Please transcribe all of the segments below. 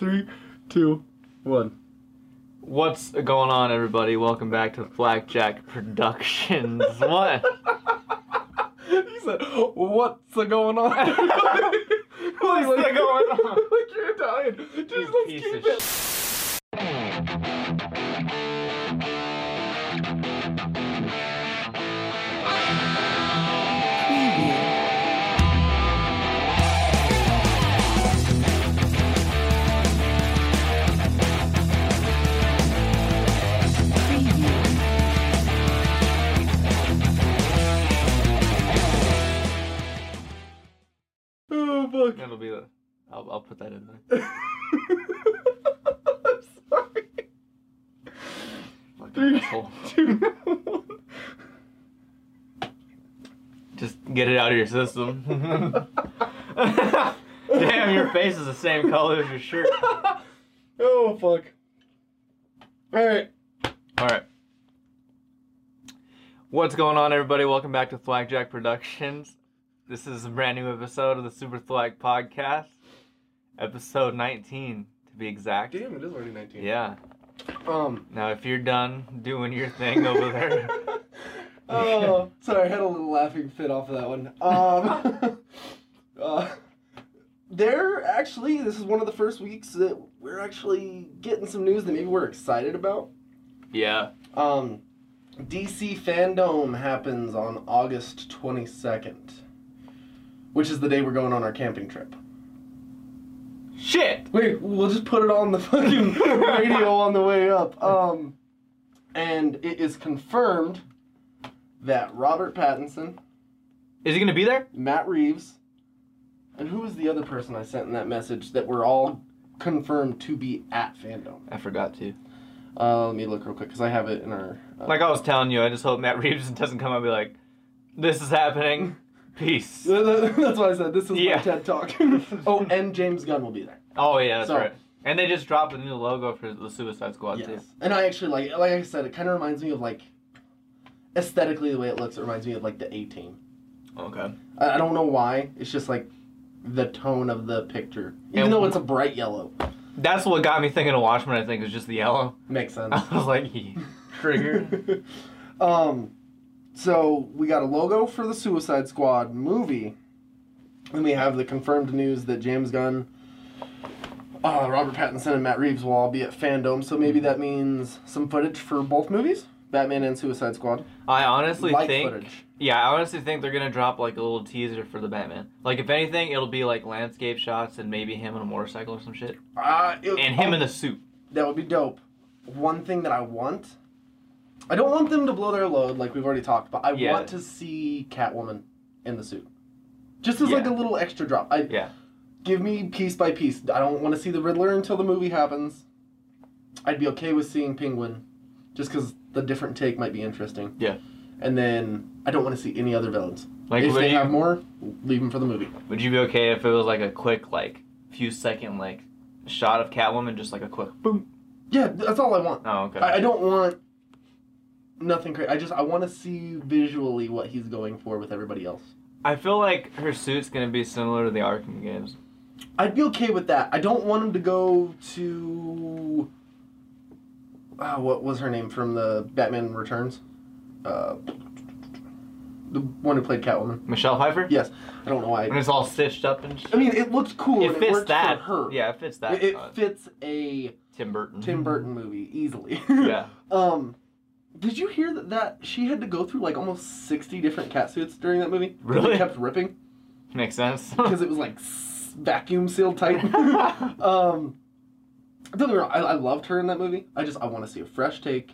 Three, two, one. What's going on, everybody? Welcome back to Blackjack Productions. what? he said, "What's going on?" What's like, going on? like you're Italian. Just You let's keep it. Fuck. That'll be the. I'll, I'll put that in there. I'm sorry. Asshole. two. Just get it out of your system. Damn, your face is the same color as your shirt. oh fuck. All right. All right. What's going on, everybody? Welcome back to Flagjack Productions. This is a brand new episode of the Super Flag Podcast, episode 19 to be exact. Damn, it is already 19. Yeah. Um. Now, if you're done doing your thing over there, oh, sorry, I had a little laughing fit off of that one. Um. uh, there actually, this is one of the first weeks that we're actually getting some news that maybe we're excited about. yeah. Um, DC Fandom happens on August 22nd, which is the day we're going on our camping trip. Shit. Wait, we'll just put it on the fucking radio on the way up. Um, and it is confirmed that Robert Pattinson, Is he gonna be there? Matt Reeves, and who was the other person I sent in that message that were all confirmed to be at Fandom? I forgot to. Uh, let me look real quick because I have it in our. Uh, Like I was telling you, I just hope Matt Reeves doesn't come up and be like, "This is happening." Peace. That's why I said this is Yeah. my TED talk. oh, and James Gunn will be there. Oh yeah, that's So- right. And they just dropped a new logo for the Suicide Squad Yes. too. And I actually like, like I said, it kind of reminds me of like, aesthetically the way it looks. It reminds me of like the A Team. Okay. I, I don't know why. It's just like the tone of the picture, even And- though it's a bright yellow. That's what got me thinking of Watchmen. I think is just the yellow. Makes sense. I was like, he triggered. um, so we got a logo for the Suicide Squad movie, and we have the confirmed news that James Gunn, uh, Robert Pattinson, and Matt Reeves will all be at Fandom. So maybe that means some footage for both movies, Batman and Suicide Squad. I honestly Light think. footage. Yeah, I honestly think they're gonna drop like a little teaser for the Batman. Like if anything, it'll be like landscape shots and maybe him on a motorcycle or some shit, Uh, it- and him oh, in the suit. That would be dope. One thing that I want, I don't want them to blow their load like we've already talked, but I Yeah. want to see Catwoman in the suit, just as like a little extra drop. I Yeah. give me piece by piece. I don't want to see the Riddler until the movie happens. I'd be okay with seeing Penguin, just because the different take might be interesting. Yeah. And then I don't want to see any other villains. Like if they you, have more, leave them for the movie. would you be okay if it was like a quick like few second like shot of Catwoman, just like a quick boom? Yeah, that's all I want. Oh okay. I, I don't want nothing crazy. I just I want to see visually what he's going for with everybody else. I feel like her suit's gonna be similar to the Arkham games. I'd be okay with that. I don't want him to go to. Uh, what was her name from the Batman Returns? Uh, the one who played Catwoman. Michelle Pfeiffer. Yes, I don't know why. When it's all stitched up and. Shit. I mean, it looks cool. it and it fits works that. For her. Yeah, it fits that. It, it fits a Tim Burton. Tim Burton movie easily. yeah. Um, did you hear that, that she had to go through like almost sixty different cat suits during that movie? Really? It kept ripping Makes sense. because it was like vacuum sealed tight. um, don't get me wrong. I, I loved her in that movie. I just I want to see a fresh take,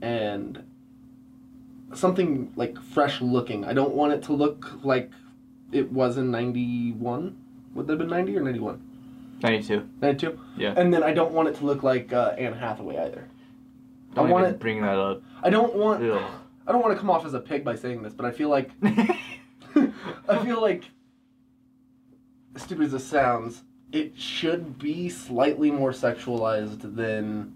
and something like fresh looking. I don't want it to look like it was in ninety one. Would that have been ninety or ninety one? 92. Ninety two. Yeah. And then I don't want it to look like uh, Anne Hathaway either. Don't I want to bring that up. I don't want. Ugh. I don't want to come off as a pig by saying this, but I feel like I feel like as stupid as this sounds, it should be slightly more sexualized than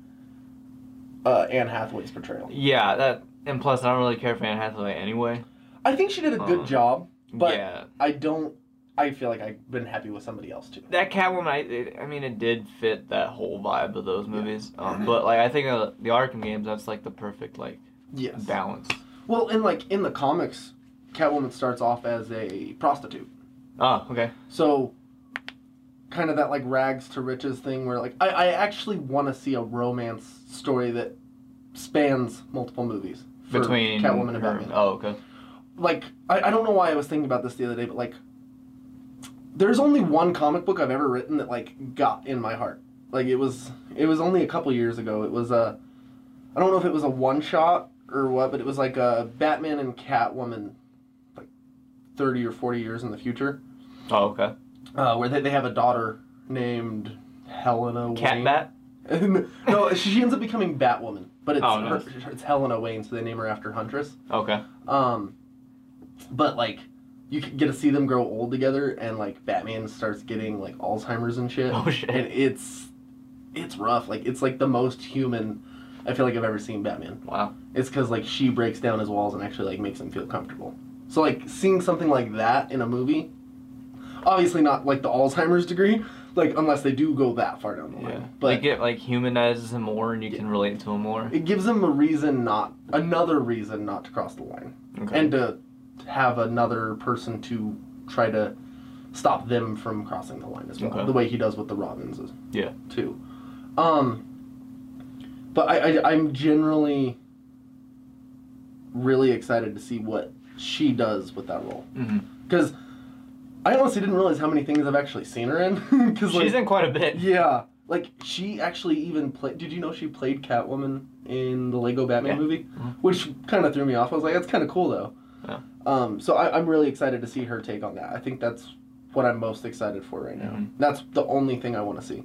uh, Anne Hathaway's portrayal. yeah, that. And plus, I don't really care for Anne Hathaway anyway. I think she did a good Uh, job, but yeah. I don't. I feel like I've been happy with somebody else too. That Catwoman, I, it, I mean, it did fit that whole vibe of those movies. Um, but like, I think uh, the Arkham games, that's like the perfect like Yes. balance. Well, in like in the comics, Catwoman starts off as a prostitute. Oh, okay. So, kind of that like rags to riches thing where like I, I actually want to see a romance story that spans multiple movies Between Catwoman and her- Batman. Oh, okay. Like I, I don't know why I was thinking about this the other day, but like there's only one comic book I've ever written that like got in my heart. Like it was it was only a couple years ago. It was a I don't know if it was a one shot or what, but it was like a Batman and Catwoman like 30 or 40 years in the future Oh, okay. uh, where they, they have a daughter named Helena Cat Wayne. Bat. no, she ends up becoming Batwoman, but it's Oh, her, it's Helena Wayne, so they name her after Huntress. Okay. Um, but like you get to see them grow old together, and like Batman starts getting like Alzheimer's and shit. Oh, shit. And it's it's rough. Like it's like the most human I feel like I've ever seen Batman. Wow. It's because like she breaks down his walls and actually like makes him feel comfortable. So like seeing something like that in a movie, obviously not like the Alzheimer's degree, like unless they do go that far down the line. Yeah. But like it like humanizes him more, and you can relate to him more. it gives him a reason not another reason not to cross the line Okay. and to have another person to try to stop them from crossing the line as well Okay. the way he does with the robins is Yeah. too um but I, I i'm generally really excited to see what she does with that role because i honestly didn't realize how many things i've actually seen her in because like She's in quite a bit. yeah like she actually even played did you know she played catwoman in the lego batman Yeah. movie Mhm. which kind of threw me off i was like that's kind of cool though Yeah. um, so I, i'm really excited to see her take on that i think that's what i'm most excited for right now Mhm. that's the only thing i want to see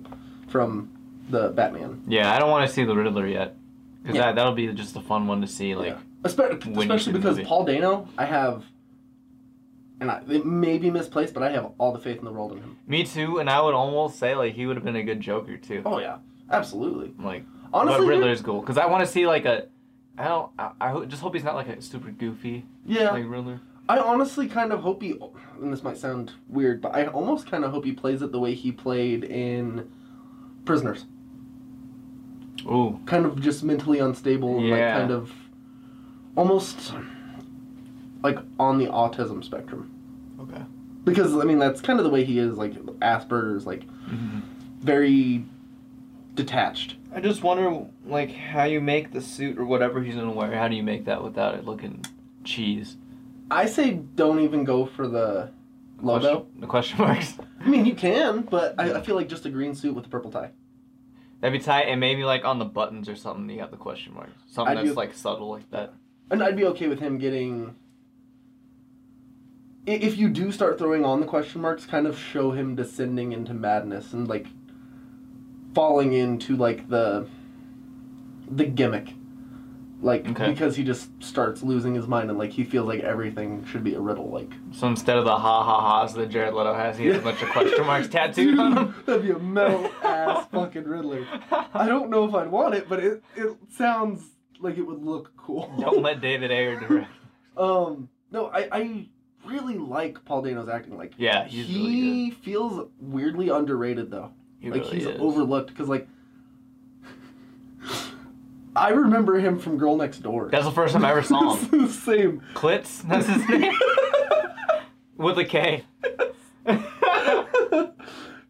from the batman Yeah, I don't want to see the Riddler yet, because Yeah. that that'll be just a fun one to see. Like, yeah. especially, when you see especially because paul dano i have and I, it may be misplaced but i have all the faith in the world in him me too, and I would almost say like he would have been a good Joker too. oh yeah absolutely Like, honestly but Riddler's cool because I want to see like a. I don't. I, I just hope he's not like a super goofy yeah like Riddler. I honestly kind of hope he, and this might sound weird, but I almost kind of hope he plays it the way he played in Prisoners. Ooh. Kind of just mentally unstable, and like Yeah. kind of almost like on the autism spectrum. Okay. Because I mean that's kind of the way he is, like Asperger's, like mm-hmm. very detached. I just wonder like how you make the suit or whatever he's gonna wear. How do you make that without it looking cheese? I say don't even go for the logo. Question, the question marks. I mean you can, but I, I feel like just a green suit with a purple tie. That'd be tight, and maybe like on the buttons or something, you have the question marks. Something I'd that's do- like subtle like that. And I'd be okay with him getting. If you do start throwing on the question marks, kind of show him descending into madness and like falling into like the the gimmick, like Okay. because he just starts losing his mind and like he feels like everything should be a riddle. Like So instead of the ha ha ha's that Jared Leto has, he has a bunch of question marks tattooed on him. that'd be a metal ass fucking Riddler. I don't know if I'd want it, but it it sounds like it would look cool. Don't let David Ayer direct. Um, no, I, I really like Paul Dano's acting. Like, Yeah, he's he really feels weirdly underrated though. He like really he's is. overlooked because like, I remember him from Girl Next Door. That's the first time I ever saw him. Same. Klitz, that's his name. With a K.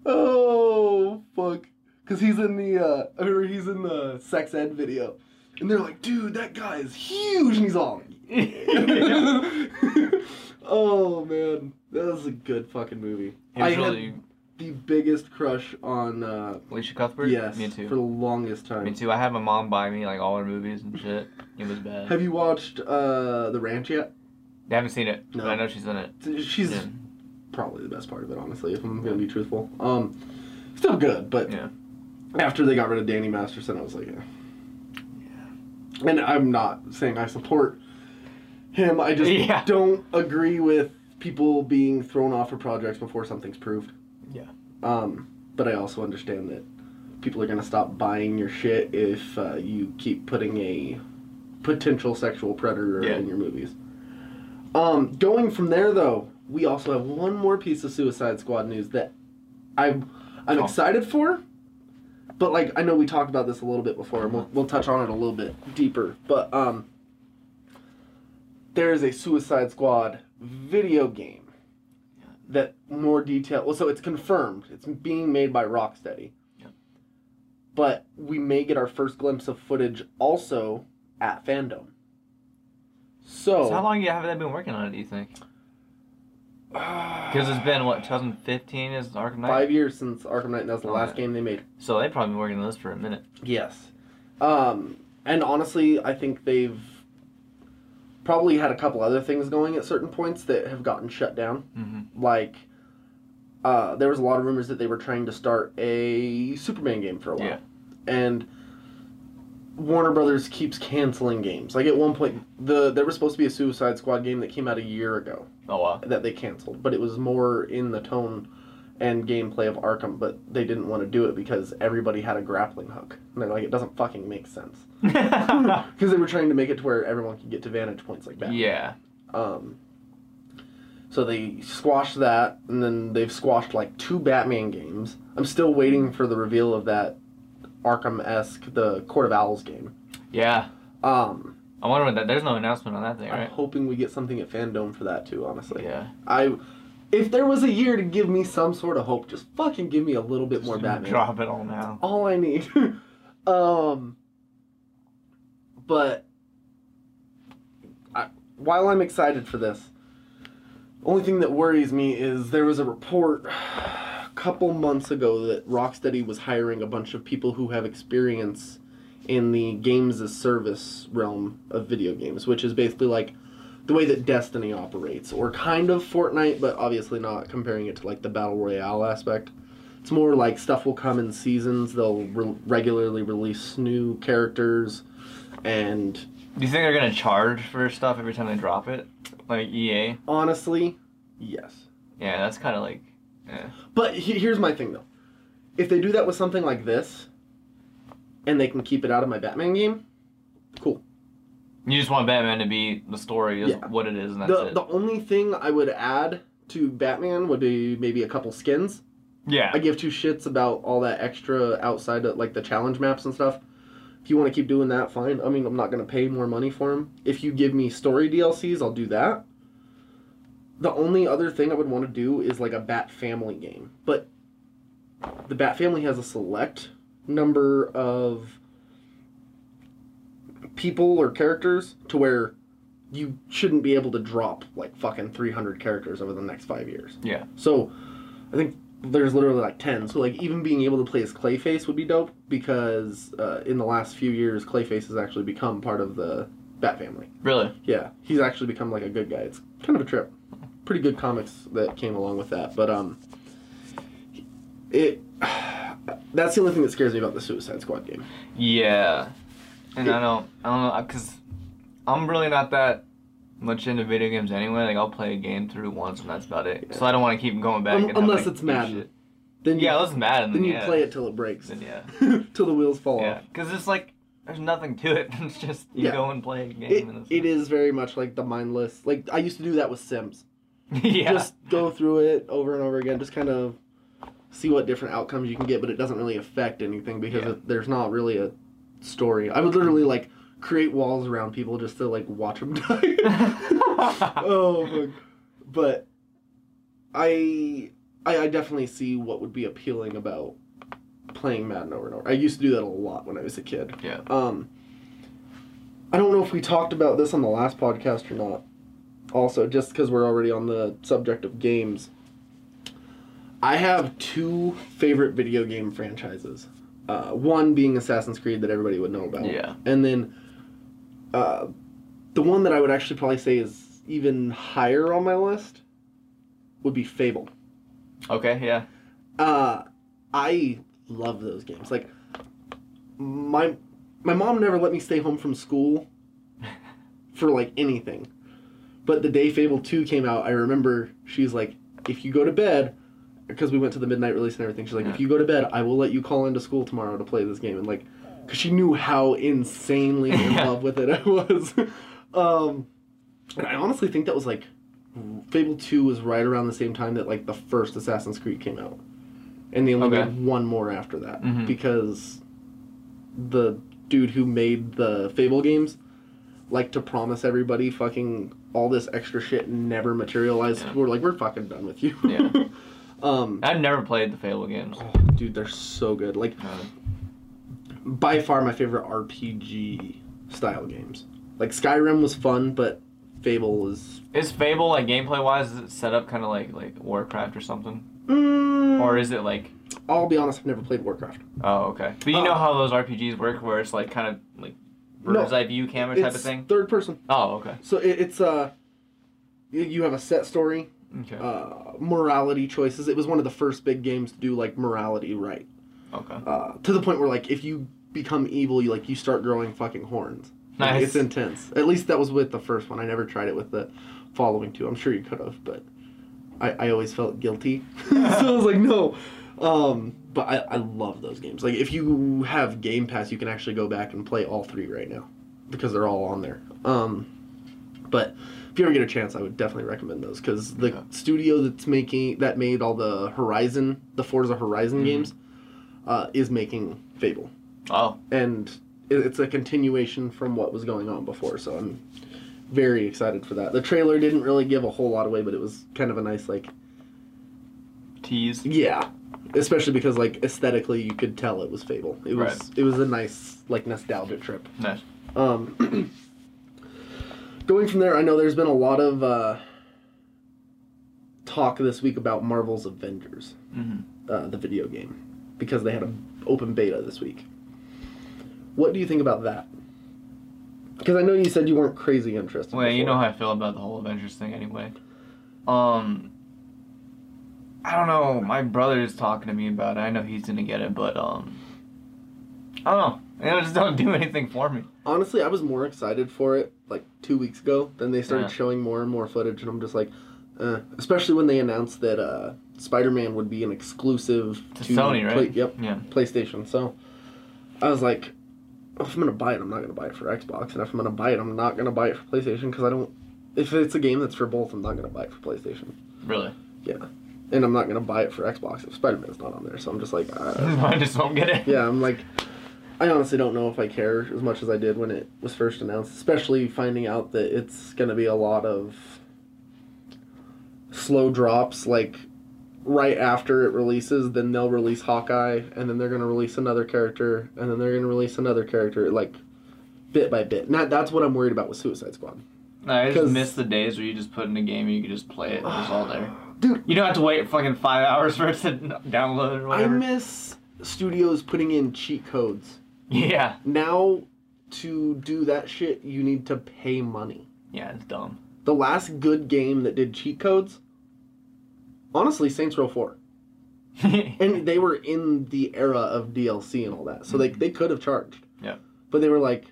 oh fuck! Because he's in the. uh I remember he's in the sex ed video, and they're like, "Dude, that guy is huge," and he's all. oh man, that was a good fucking movie. He I was had really the biggest crush on uh Elisha Cuthbert. yes me too. for the longest time. Me too. I had my mom buy me like all her movies and shit. It was bad. Have you watched uh The Ranch yet? I haven't seen it, No. but I know she's in it. She's Yeah. probably the best part of it, honestly, if I'm gonna be truthful. Um still good, but Yeah. after they got rid of Danny Masterson I was like, eh. And I'm not saying I support him. I just Yeah. don't agree with people being thrown off for projects before something's proved. Um, but I also understand that people are gonna stop buying your shit if uh, you keep putting a potential sexual predator Yeah. in your movies. Um, going from there though, we also have one more piece of Suicide Squad news that I'm I'm Oh. excited for. But like I know we talked about this a little bit before, and we'll we'll touch on it a little bit deeper. But um, there is a Suicide Squad video game that more detail. Well, so it's confirmed. It's being made by Rocksteady. Yep. But we may get our first glimpse of footage also at Fandom. So, So how long have they been working on it? Do you think? Because it's been what 2015 is Arkham Knight. five years since Arkham Knight. and That's the Oh, last yeah. game they made. So they've probably been working on this for a minute. Yes. Um, and honestly, I think they've probably had a couple other things going at certain points that have gotten shut down. Mm-hmm. Like, uh, there was a lot of rumors that they were trying to start a Superman game for a while. Yeah. And Warner Brothers keeps canceling games. Like at one point, the there was supposed to be a Suicide Squad game that came out a year ago Oh wow. that they canceled, but it was more in the tone and gameplay of Arkham, but they didn't want to do it because everybody had a grappling hook. And they're like, it doesn't fucking make sense. Because they were trying to make it to where everyone could get to vantage points like that. yeah. Um, so they squashed that, and then they've squashed like two Batman games. I'm still waiting for the reveal of that Arkham esque, the Court of Owls game. Yeah. Um, I wonder what that. There's no announcement on that thing, I'm hoping we get something at Fandom for that too. Honestly, Yeah. I, if there was a year to give me some sort of hope, just fucking give me a little bit more Batman. Drop it all now. all I need. um, but I, while I'm excited for this, only thing that worries me is there was a report a couple months ago that Rocksteady was hiring a bunch of people who have experience in the games as service realm of video games, which is basically like the way that Destiny operates, or kind of Fortnite, but obviously not comparing it to like the battle royale aspect. It's more like stuff will come in seasons. They'll re- regularly release new characters, and Do you think they're gonna charge for stuff every time they drop it, like EA? honestly, yes. Yeah, that's kind of like. Eh. But he- here's my thing though: if they do that with something like this, and they can keep it out of my Batman game, cool. You just want Batman to be the story is Yeah. what it is, and that's The it. the only thing I would add to Batman would be maybe a couple skins. yeah. I give two shits about all that extra outside of like the challenge maps and stuff. If you want to keep doing that, fine. I mean, I'm not going to pay more money for them. If you give me story DLCs, I'll do that. The only other thing I would want to do is like a Bat Family game. But the Bat Family has a select number of people or characters to where you shouldn't be able to drop like fucking 300 characters over the next 5 years. Yeah. So, I think there's literally like 10. So, like, even being able to play as Clayface would be dope because uh, in the last few years, Clayface has actually become part of the Bat family. Really. Yeah, he's actually become like a good guy. It's kind of a trip. Pretty good comics that came along with that. But, um, it. That's the only thing that scares me about the Suicide Squad game. Yeah. And I don't, I don't know, because I'm really not that much into video games anyway. Like, I'll play a game through once and that's about it. So I don't want to keep going back. Um, and have, unless like, it's Madden. shit. Then you, Yeah, let's Madden. then you yeah. play it till it breaks, Then yeah. till the wheels fall Yeah. off. Because it's like, there's nothing to it. It's just, you Yeah. go and play a game. It, and it's, it is very much like the mindless. Like I used to do that with Sims. yeah. just go through it over and over again just kind of see what different outcomes you can get but it doesn't really affect anything because Yeah. it, there's not really a story i would literally like create walls around people just to like watch them die oh fuck. but I, I i definitely see what would be appealing about playing madden over and over i used to do that a lot when i was a kid Yeah. um i don't know if we talked about this on the last podcast or not also just because we're already on the subject of games i have two favorite video game franchises uh, one being assassin's creed that everybody would know about Yeah. and then uh, the one that i would actually probably say is even higher on my list would be fable Okay, yeah. uh, I love those games. Like my my mom never let me stay home from school for like anything. But the day Fable 2 came out, I remember she's like, if you go to bed, because we went to the midnight release and everything, she's like, if you go to bed, I will let you call into school tomorrow to play this game. And like, because she knew how insanely in Yeah. love with it I was. um, and I honestly think that was like Fable Two was right around the same time that like the first Assassin's Creed came out, and they only Okay. made one more after that Mhm. because the dude who made the Fable games liked to promise everybody fucking all this extra shit never materialized. Yeah. We're like, we're fucking done with you. Yeah. um, I've never played the Fable games. oh, dude, they're so good. Like Uh, by far my favorite RPG style games. Like Skyrim was fun, but Fable is. is Fable like gameplay wise? Is it set up kind of like like Warcraft or something, Mm, or is it like? I'll be honest, I've never played Warcraft. Oh, okay. But you Uh, know how those RPGs work, where it's like kind of like No, bird's eye view camera type of thing. Third person. Oh, okay. So it, it's uh, you have a set story, Okay. uh, morality choices. It was one of the first big games to do like morality right. okay. Uh, to the point where like if you become evil, you like you start growing fucking horns. Like, Nice. It's intense. At least that was with the first one. I never tried it with the following two. I'm sure you could have, but I, I always felt guilty. so I was like, no. Um, but I, I love those games. Like if you have Game Pass, you can actually go back and play all three right now because they're all on there. Um, but if you ever get a chance, I would definitely recommend those because the Okay. studio that's making that made all the Horizon, the Forza Horizon Mhm. games, uh, is making Fable Oh, and it- it's a continuation from what was going on before. So I'm very excited for that. The trailer didn't really give a whole lot away, but it was kind of a nice like tease. yeah, especially because like aesthetically you could tell it was Fable. It was Right. it was a nice like nostalgia trip. Nice. Um, going from there, I know there's been a lot of uh, talk this week about Marvel's Avengers, hmm uh, the video game, because they had an open beta this week. What do you think about that? Because I know you said you weren't crazy interested. Well, you know how I feel about the whole Avengers thing anyway. Um, I don't know. My brother is talking to me about it. I know he's gonna get it, but um, I don't know. It just don't do anything for me. Honestly, I was more excited for it like two weeks ago. Then they started Yeah. showing more and more footage, and I'm just like, uh, especially when they announced that uh, Spider-Man would be an exclusive To Sony, right? Yep, Yeah. PlayStation. So I was like, if I'm gonna buy it, I'm not gonna buy it for Xbox, and if I'm gonna buy it, I'm not gonna buy it for PlayStation because I don't. If it's a game that's for both, I'm not gonna buy it for PlayStation, Really. Yeah. And I'm not gonna buy it for Xbox if Spider-Man's not on there. So I'm just like, uh, I just won't get it. yeah, I'm like, I honestly don't know if I care as much as I did when it was first announced, especially finding out that it's to be a lot of slow drops, like right after it releases, then they'll release Hawkeye, and then they're to release another character, and then they're to release another character, like bit by bit. That's what I'm worried about with Suicide Squad. I just miss the days where you just put in a game and you could just play it. It was all there. Dude, You don't have to wait fucking five hours for it to download or whatever. I miss studios putting in cheat codes. yeah. Now, to do that shit, you need to pay money. Yeah, it's dumb. The last good game that did cheat codes, honestly, Saints Row 4. And they were in the era of DLC and all that. So they, they could have charged. Yeah. But they were like,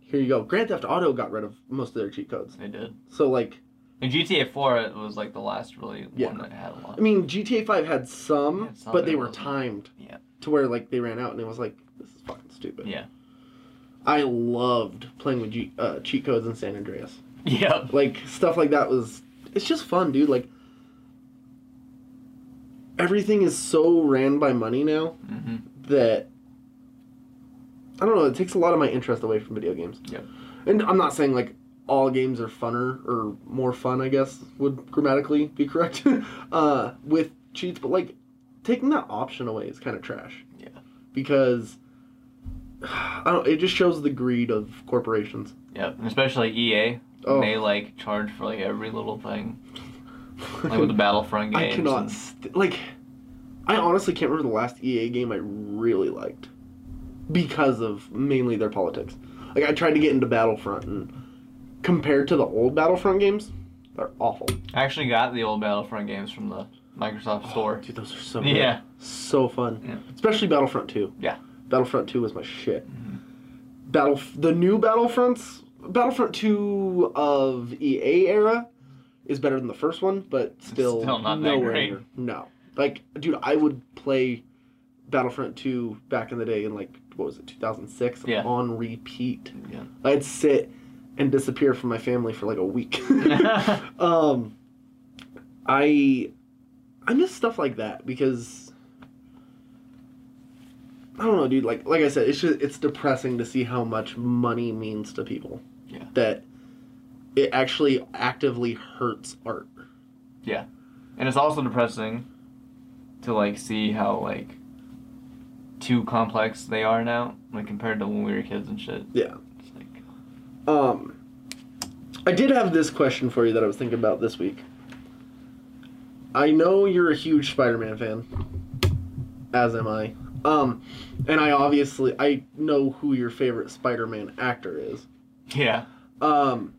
here you go. Grand Theft Auto got rid of most of their cheat codes. they did. So, like, And GTA 4 it was like the last really Yeah. one that had a lot. I mean, GTA 5 had some, Yeah, but but they were timed Yeah. to where, like, they ran out and it was like, this is fucking stupid. Yeah. I loved playing with G- uh, cheat codes in San Andreas. Yeah. like stuff like that was it's just fun dude like everything is so ran by money now hmm that i don't know it takes a lot of my interest away from video games Yeah, and i'm not saying like all games are funner or more fun i guess would grammatically be correct uh with cheats but like taking that option away is kind of trash Yeah. because i don't it just shows the greed of corporations Yeah, And especially EA. Oh. They like charge for like every little thing. Like with the Battlefront games. I cannot st- like. I honestly can't remember the last EA game I really liked because of mainly their politics. Like I tried to get into Battlefront, and compared to the old Battlefront games, they're awful. I actually got the old Battlefront games from the Microsoft Store. Dude, those are so good. Yeah. so fun. Yeah. Especially Battlefront Two. Yeah. Battlefront Two was my shit. Mhm. Battle the new Battlefronts, Battlefront Two of EA era, is better than the first one, but still, still not that nowhere great. near. No, like, dude, I would play Battlefront Two back in the day in like what was it, two thousand six, Yeah. on repeat. Yeah. I'd sit and disappear from my family for like a week. um, I I miss stuff like that because I don't know, dude. Like like I said, it's just it's depressing to see how much money means to people. Yeah. That it actually actively hurts art. Yeah. And it's also depressing to like see how like too complex they are now, like compared to when we were kids and shit. Yeah. It's like Um, I did have this question for you that I was thinking about this week. I know you're a huge Spider-Man fan, as am I. Um, and I obviously I know who your favorite Spider-Man actor is. Yeah. Um,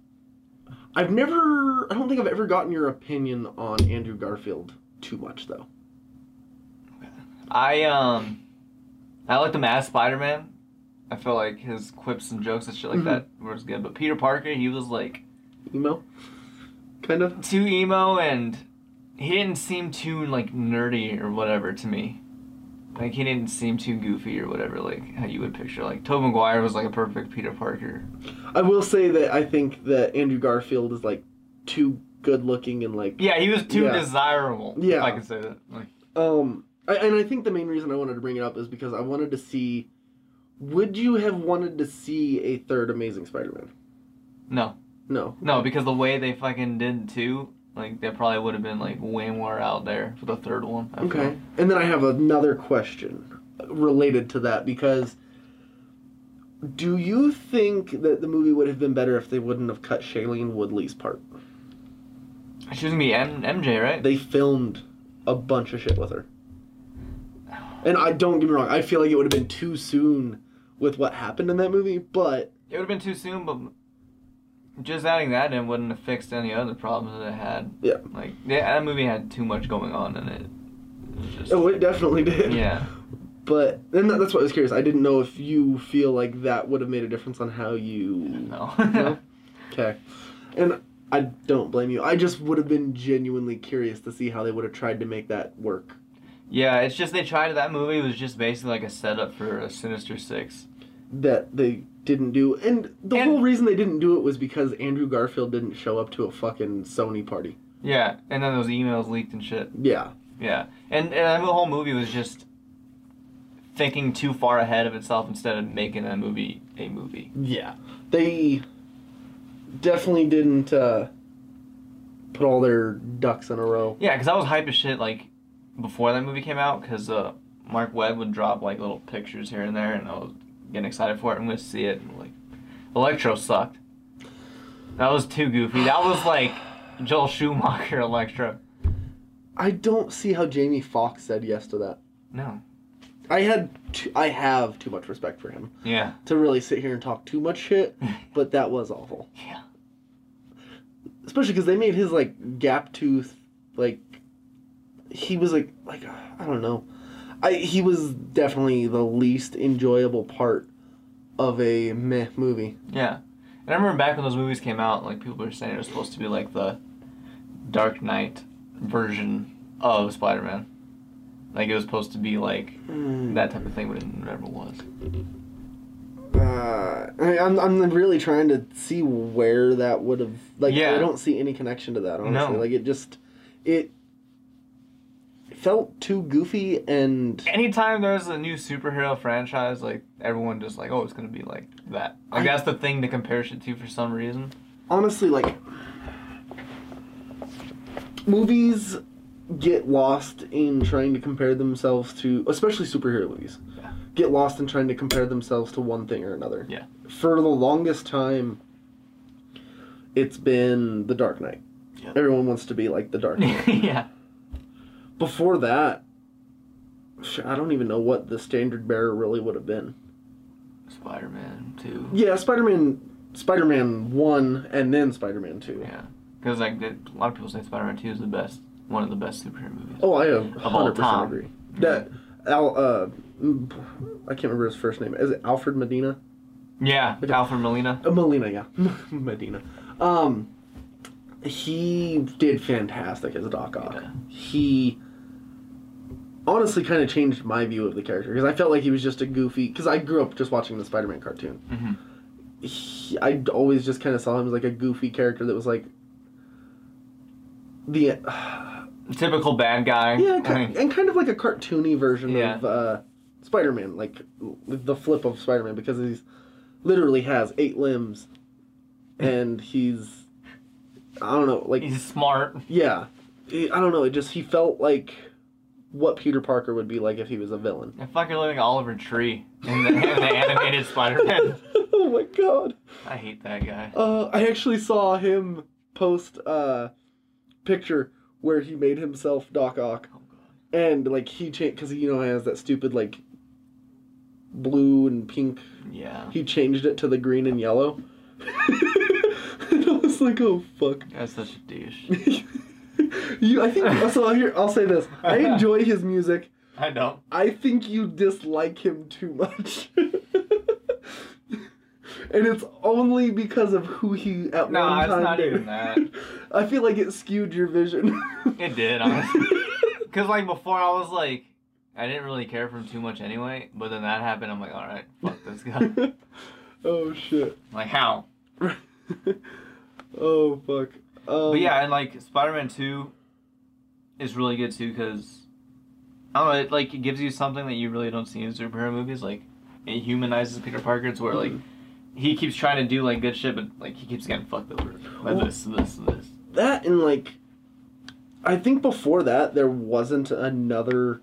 I've never, I don't think I've ever gotten your opinion on Andrew Garfield too much though. I um I liked him as Spider Man. I feel like his quips and jokes and shit like Mhm. that was good. But Peter Parker, he was like Emo, kind of. too emo and he didn't seem too like nerdy or whatever to me. Like he didn't seem too goofy or whatever, like how you would picture. Like Tobey Maguire was like a perfect Peter Parker. I will say that I think that Andrew Garfield is like too good looking and like Yeah, he was too Yeah. desirable. Yeah. If I can say that. Like Um, I, and I think the main reason I wanted to bring it up is because I wanted to see. Would you have wanted to see a third Amazing Spider-Man? no. No. No, because the way they fucking did two, like that probably would have been like way more out there for the third one. I feel. Okay. And then I have another question related to that because do you think that the movie would have been better if they wouldn't have cut Shailene Woodley's part? She's gonna be M- MJ, right? They filmed a bunch of shit with her. And I don't get me wrong, I feel like it would have been too soon with what happened in that movie, but It would have been too soon, but just adding that in wouldn't have fixed any other problems that it had. Yeah. Like yeah, that movie had too much going on in it. It just oh, it definitely did. yeah. But and that, that's what I was curious. I didn't know if you feel like that would have made a difference on how you. No. No? Okay. And I don't blame you. I just would have been genuinely curious to see how they would have tried to make that work. yeah, it's just they tried that movie was just basically like a setup for a Sinister Six. That they didn't do. And the And- whole reason they didn't do it was because Andrew Garfield didn't show up to a fucking Sony party. Yeah, and then those emails leaked and shit. Yeah. Yeah, and, and the whole movie was just thinking too far ahead of itself instead of making a movie a movie. Yeah. They definitely didn't uh, put all their ducks in a row. Yeah, because I was hype as shit like before that movie came out because uh, Marc Webb would drop like little pictures here and there, and I was getting excited for it. I'm going to see it. And, like, Electro sucked. That was too goofy. That was like Joel Schumacher Electro. I don't see how Jamie Foxx said yes to that. No. I had too, I have too much respect for him Yeah. to really sit here and talk too much shit, but that was awful. Yeah. Especially because they made his like gap tooth like he was like like I don't know. I he was definitely the least enjoyable part of a meh movie. Yeah. And I remember back when those movies came out, like people were saying it was supposed to be like the Dark Knight version of Spider Man. Like it was supposed to be like that type of thing, but it never was. Uh, I, I'm I'm really trying to see where that would have like. Yeah. I don't see any connection to that. Honestly, No. like it just it felt too goofy and Anytime there's a new superhero franchise, like everyone just like, oh, it's gonna be like that. Like I- that's the thing to compare shit to for some reason. honestly like movies get lost in trying to compare themselves to especially superhero movies Yeah. get lost in trying to compare themselves to one thing or another Yeah. for the longest time it's been the dark knight Yeah. everyone wants to be like the dark knight yeah. Before that i don't even know what the standard bearer really would have been Spider Man 2. yeah spider-man spider-man 1 and then spider-man 2 Yeah. Because like a lot of people say Spider Man Two is the best, one of the best superhero movies. Oh, I have Of hundred percent time. agree. That Al, uh, mm, I can't remember his first name. Is it Alfred Medina? Yeah. Alfred Molina. Uh, Molina, yeah, Medina. Um, he did fantastic as a Doc Ock. Yeah. He honestly kind of changed my view of the character because I felt like he was just a goofy. Because I grew up just watching the Spider-Man cartoon. hmm He, I always just kind of saw him as like a goofy character that was like the typical bad guy. Yeah, I mean, and kind of like a cartoony version Yeah. of uh, Spider-Man, like the flip of Spider-Man, because he's literally has eight limbs, and he's I don't know, like he's smart. yeah, I don't know. It just he felt like what Peter Parker would be like if he was a villain. I fucking living Oliver Tree in the, in the animated Spider-Man. oh my god. I hate that guy. Uh, I actually saw him post a picture where he made himself Doc Ock. Oh god. And like he changed because you know he has that stupid like blue and pink. Yeah. He changed it to the green and yellow. and I was like, oh fuck. That's such a douche. you, I think so. Here, I'll say this: I enjoy his music. I don't. I think you dislike him too much. and it's only because of who he at No, one it's not did. even that. I feel like it skewed your vision. It did, honestly. Because, like, before I was like, I didn't really care for him too much anyway. But then that happened. I'm like, alright, fuck this guy. oh shit. like, how? oh fuck. Um, But yeah, and like Spider Man Two is really good too because I don't know, it like it gives you something that you really don't see in superhero movies. Like it humanizes Peter Parker. It's where like Mhm. he keeps trying to do like good shit, but like he keeps getting fucked over by Well- this, this, this. that and like, I think before that there wasn't another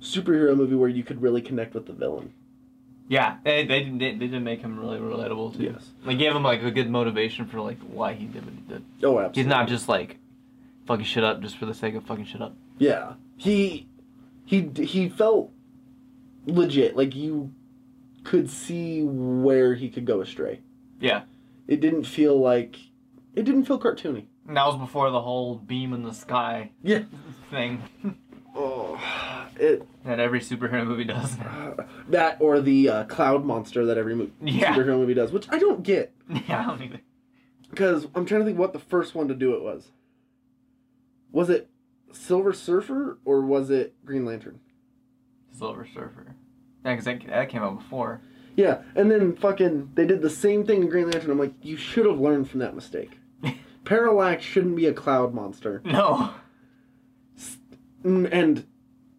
superhero movie where you could really connect with the villain. Yeah, they they didn't they, didn't make him really relatable too. Yes. They gave him like a good motivation for like why he did what he did. Oh, absolutely. He's not just like fucking shit up just for the sake of fucking shit up. Yeah, he he he felt legit. Like you could see where he could go astray. Yeah. It didn't feel like it didn't feel cartoony. And that was before the whole beam in the sky Yeah. thing it that every superhero movie does. that or the uh, cloud monster that every mo- Yeah. superhero movie does, which I don't get yeah, I don't even. because I'm trying to think what the first one to do it was. Was it Silver Surfer or was it Green Lantern? Silver Surfer. Yeah, because that, that came out before. Yeah, and then fucking they did the same thing in Green Lantern. I'm like, you should have learned from that mistake. Parallax shouldn't be a cloud monster. No. And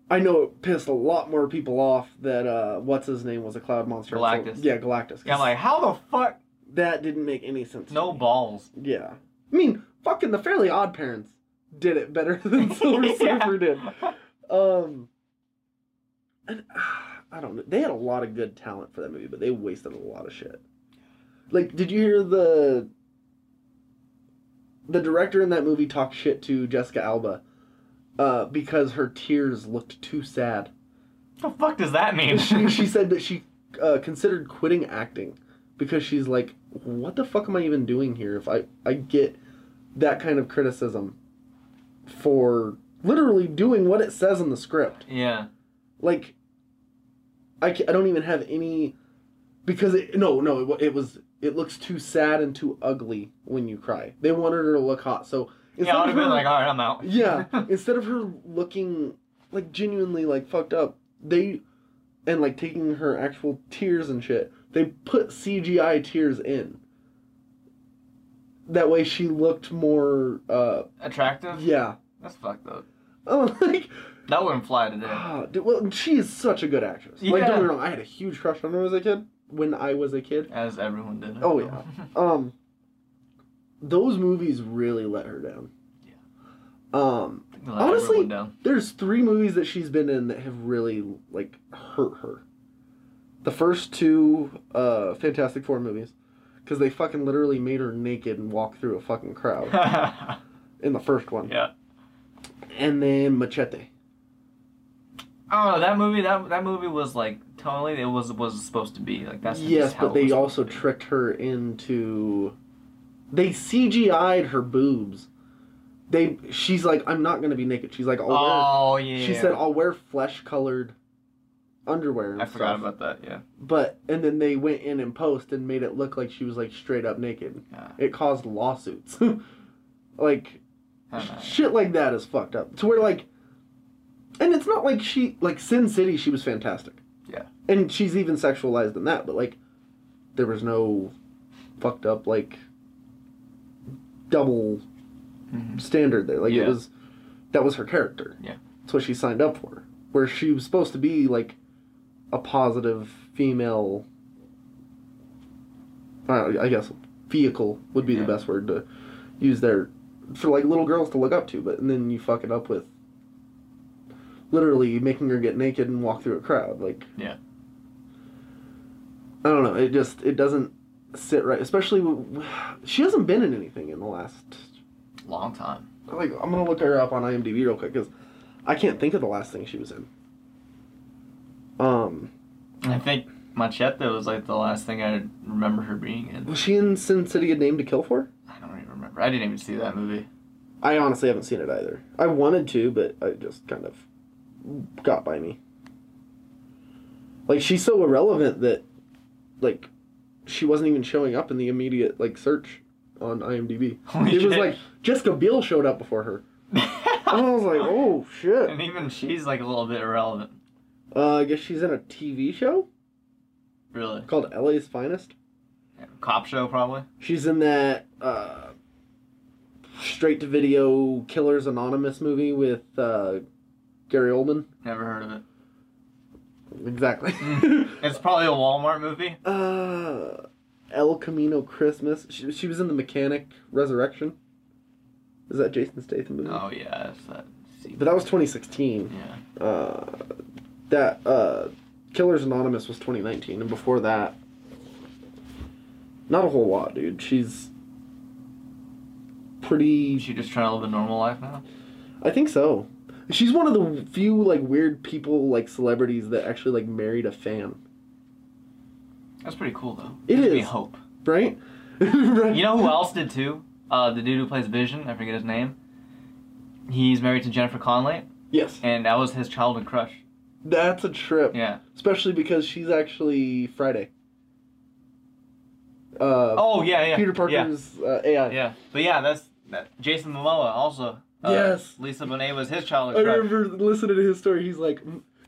I know it pissed a lot more people off that uh what's his name was a cloud monster. Galactus. yeah, Galactus. Yeah, I'm like, how the fuck? that didn't make any sense. to No balls. Yeah. I mean, fucking the Fairly Odd Parents did it better than Silver Yeah. Surfer did. Um and I don't know. They had a lot of good talent for that movie, but they wasted a lot of shit. Like, did you hear the the director in that movie talk shit to Jessica Alba uh, because her tears looked too sad? the fuck does that mean? she, she said that she uh, considered quitting acting because she's like, what the fuck am I even doing here if I, I get that kind of criticism for literally doing what it says in the script? yeah. Like, I, I don't even have any. Because it, no, no, it, it was. It looks too sad and too ugly when you cry. They wanted her to look hot, so Yeah, I would have been like, alright, I'm out. yeah, instead of her looking like genuinely like fucked up, they and like taking her actual tears and shit, they put CGI tears in. That way she looked more uh Attractive? yeah. That's fucked up. Oh like That wouldn't fly today. ah, dude, well she is such a good actress. Like don't get me wrong, I had a huge crush on her as a kid when I was a kid. As everyone did. Oh, yeah. Um those movies really let her down. Yeah. Um Honestly, down. There's three movies that she's been in that have really like hurt her. The first two uh Fantastic Four movies cuz they fucking literally made her naked and walk through a fucking crowd in the first one. yeah. And then Machete. I don't know, that movie that that movie was like totally it was was supposed to be. Like that's yes, just how but they also be. tricked her into they CGI'd her boobs. They she's like I'm not going to be naked. She's like I'll wear Oh yeah. She said I'll wear flesh-colored underwear and I forgot about that, yeah. But and then they went in and post and made it look like she was like straight up naked. Yeah. It caused lawsuits. like I don't know. shit like that is fucked up. To where like and it's not like she like Sin City she was fantastic. Yeah. And she's even sexualized in that, but like there was no fucked up like double Mhm. standard there. Like Yeah. it was that was her character. Yeah. That's what she signed up for. Where she was supposed to be like a positive female. Uh, I guess vehicle would be Yeah. the best word to use there for like little girls to look up to, but and then you fuck it up with literally making her get naked and walk through a crowd. Like Yeah. I don't know. It just it doesn't sit right. Especially she hasn't been in anything in the last Long time. like I'm gonna look her up on IMDb real quick because I can't think of the last thing she was in. Um, I think Machete was like the last thing I remember her being in. was she in Sin City: A Dame to Kill For? I don't even remember. I didn't even see that movie. I honestly haven't seen it either. I wanted to, but I just kind of got by me. Like she's so irrelevant that, like, she wasn't even showing up in the immediate like search on IMDb. Holy it was like Jessica Biel showed up before her. And I was like, oh shit. and even she's like a little bit irrelevant. Uh, I guess she's in a TV show Really. called LA's Finest. Cop show probably. She's in that uh, straight to video Killers Anonymous movie with uh, Gary Oldman. Never heard of it. Exactly. It's probably a Walmart movie. uh, El Camino Christmas. She, she was in The Mechanic Resurrection. Is that Jason Statham movie? Oh yeah, it's that. See, But that was 2016. yeah. Uh, that uh, Killers Anonymous was 2019, and before that, not a whole lot, dude. She's pretty. Is she just trying to live a normal life now? I think so. She's one of the few like weird people, like celebrities that actually like married a fan, That's pretty cool though. It Gives me hope. right? right. You know who else did too? Uh, the dude who plays Vision. I forget his name. He's married to Jennifer Connelly, Yes, and that was his childhood crush. that's a trip, Yeah. especially because she's actually Friday. Uh, Oh yeah, yeah. Peter Yeah. Parker's uh, AI. Yeah, but yeah, that's that. Jason Momoa also. Uh, Yes. Lisa Bonet was his I childhood crush. I remember listening to his story. He's like,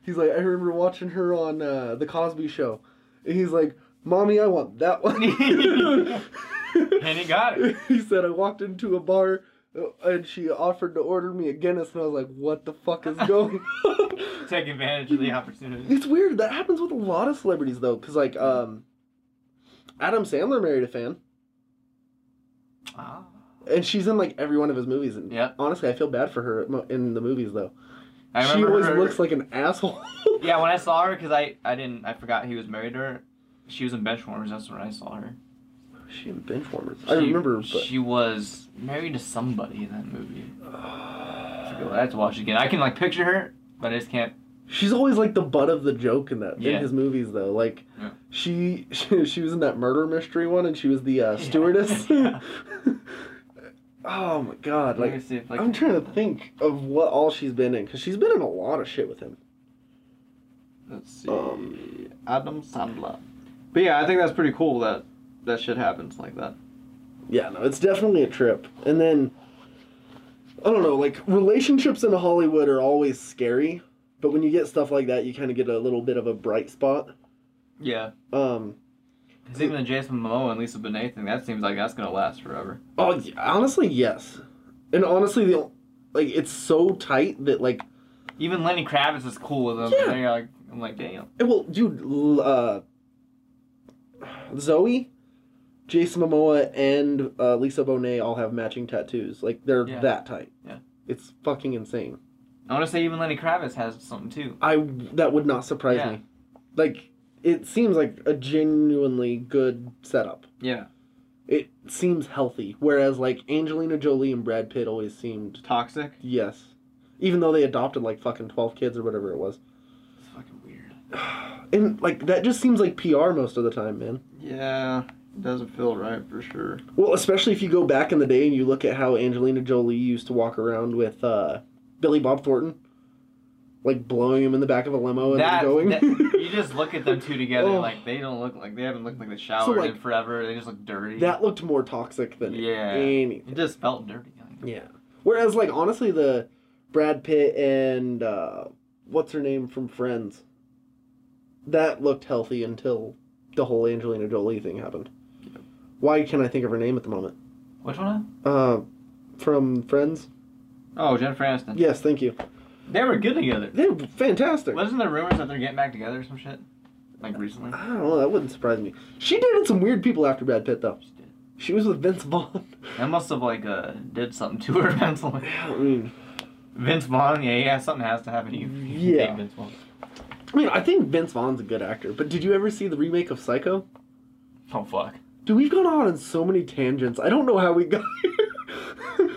he's like, I remember watching her on uh, the Cosby Show, and he's like, "Mommy, I want that one." And he got it. He said, "I walked into a bar, uh, and she offered to order me a Guinness, and I was like, what the fuck is going on?" Take advantage of the opportunity. it's weird. That happens with a lot of celebrities though, because like, um, Adam Sandler married a fan, Ah. And she's in like every one of his movies. And Yep. honestly, I feel bad for her in the movies though. I She always her- looks like an asshole. Yeah, when I saw her, because I, I didn't, I forgot he was married to her. She was in Benchwarmers. That's when I saw her. She in Benchwarmers. I remember, but she was married to somebody in that movie. I forget I have to watch it again. I can like picture her, but I just can't. she's always like the butt of the joke in that Yeah. in his movies though. Like Yeah. she, she she was in that murder mystery one, and she was the uh, Yeah. stewardess. Oh my god! Let me Like see if I I'm can. trying to think of what all she's been in because she's been in a lot of shit with him. Let's see. Um, Adam Sandler. But yeah, I think that's pretty cool that that shit happens like that. Yeah, no, it's definitely a trip. And then I don't know, like relationships in Hollywood are always scary, but when you get stuff like that, you kind of get a little bit of a bright spot. Yeah. Um, Because even the Jason Momoa and Lisa Bonet thing, that seems like that's gonna last forever. oh, yeah, honestly, yes. And honestly, the like it's so tight that like, Even Lenny Kravitz is cool with them. Yeah. And you're like, I'm like, damn. eh, well, dude, uh, Zoe, Jason Momoa, and uh, Lisa Bonet all have matching tattoos. Like they're Yeah. that tight. Yeah. It's fucking insane. I want to say even Lenny Kravitz has something too. I that would not surprise Yeah. me. Like it seems like a genuinely good setup. Yeah. It seems healthy, whereas like Angelina Jolie and Brad Pitt always seemed Toxic. yes, even though they adopted like fucking twelve kids or whatever it was, It's fucking weird. and like that just seems like PR most of the time, man. Yeah. it Doesn't feel right for sure. Well, especially if you go back in the day and you look at how Angelina Jolie used to walk around with uh, Billy Bob Thornton, like blowing him in the back of a limo and That, then going. that- you just look at them two together, Oh. like they don't look like they haven't looked like they showered like, in forever. They just look dirty. that looked more toxic than Yeah. anything. it just felt dirty. Yeah. Whereas, like, honestly, the Brad Pitt and uh, what's her name from Friends, that looked healthy until the whole Angelina Jolie thing happened. Why can I think of her name at the moment? Which one? Uh, from Friends, Oh, Jennifer Aniston. Yes, thank you. They were good together. They're fantastic. Wasn't there rumors that they're getting back together or some shit? Like recently? I don't know. That wouldn't surprise me. She dated some weird people after Brad Pitt, though. She did. She was with Vince Vaughn. That must have like uh did something to her mentally. I mean, Vince Vaughn, yeah, yeah, something has to happen to you. Yeah. Vince Vaughn. I mean, I think Vince Vaughn's a good actor. But did you ever see the remake of Psycho? Oh fuck. Dude, we've gone on in so many tangents. I don't know how we got here.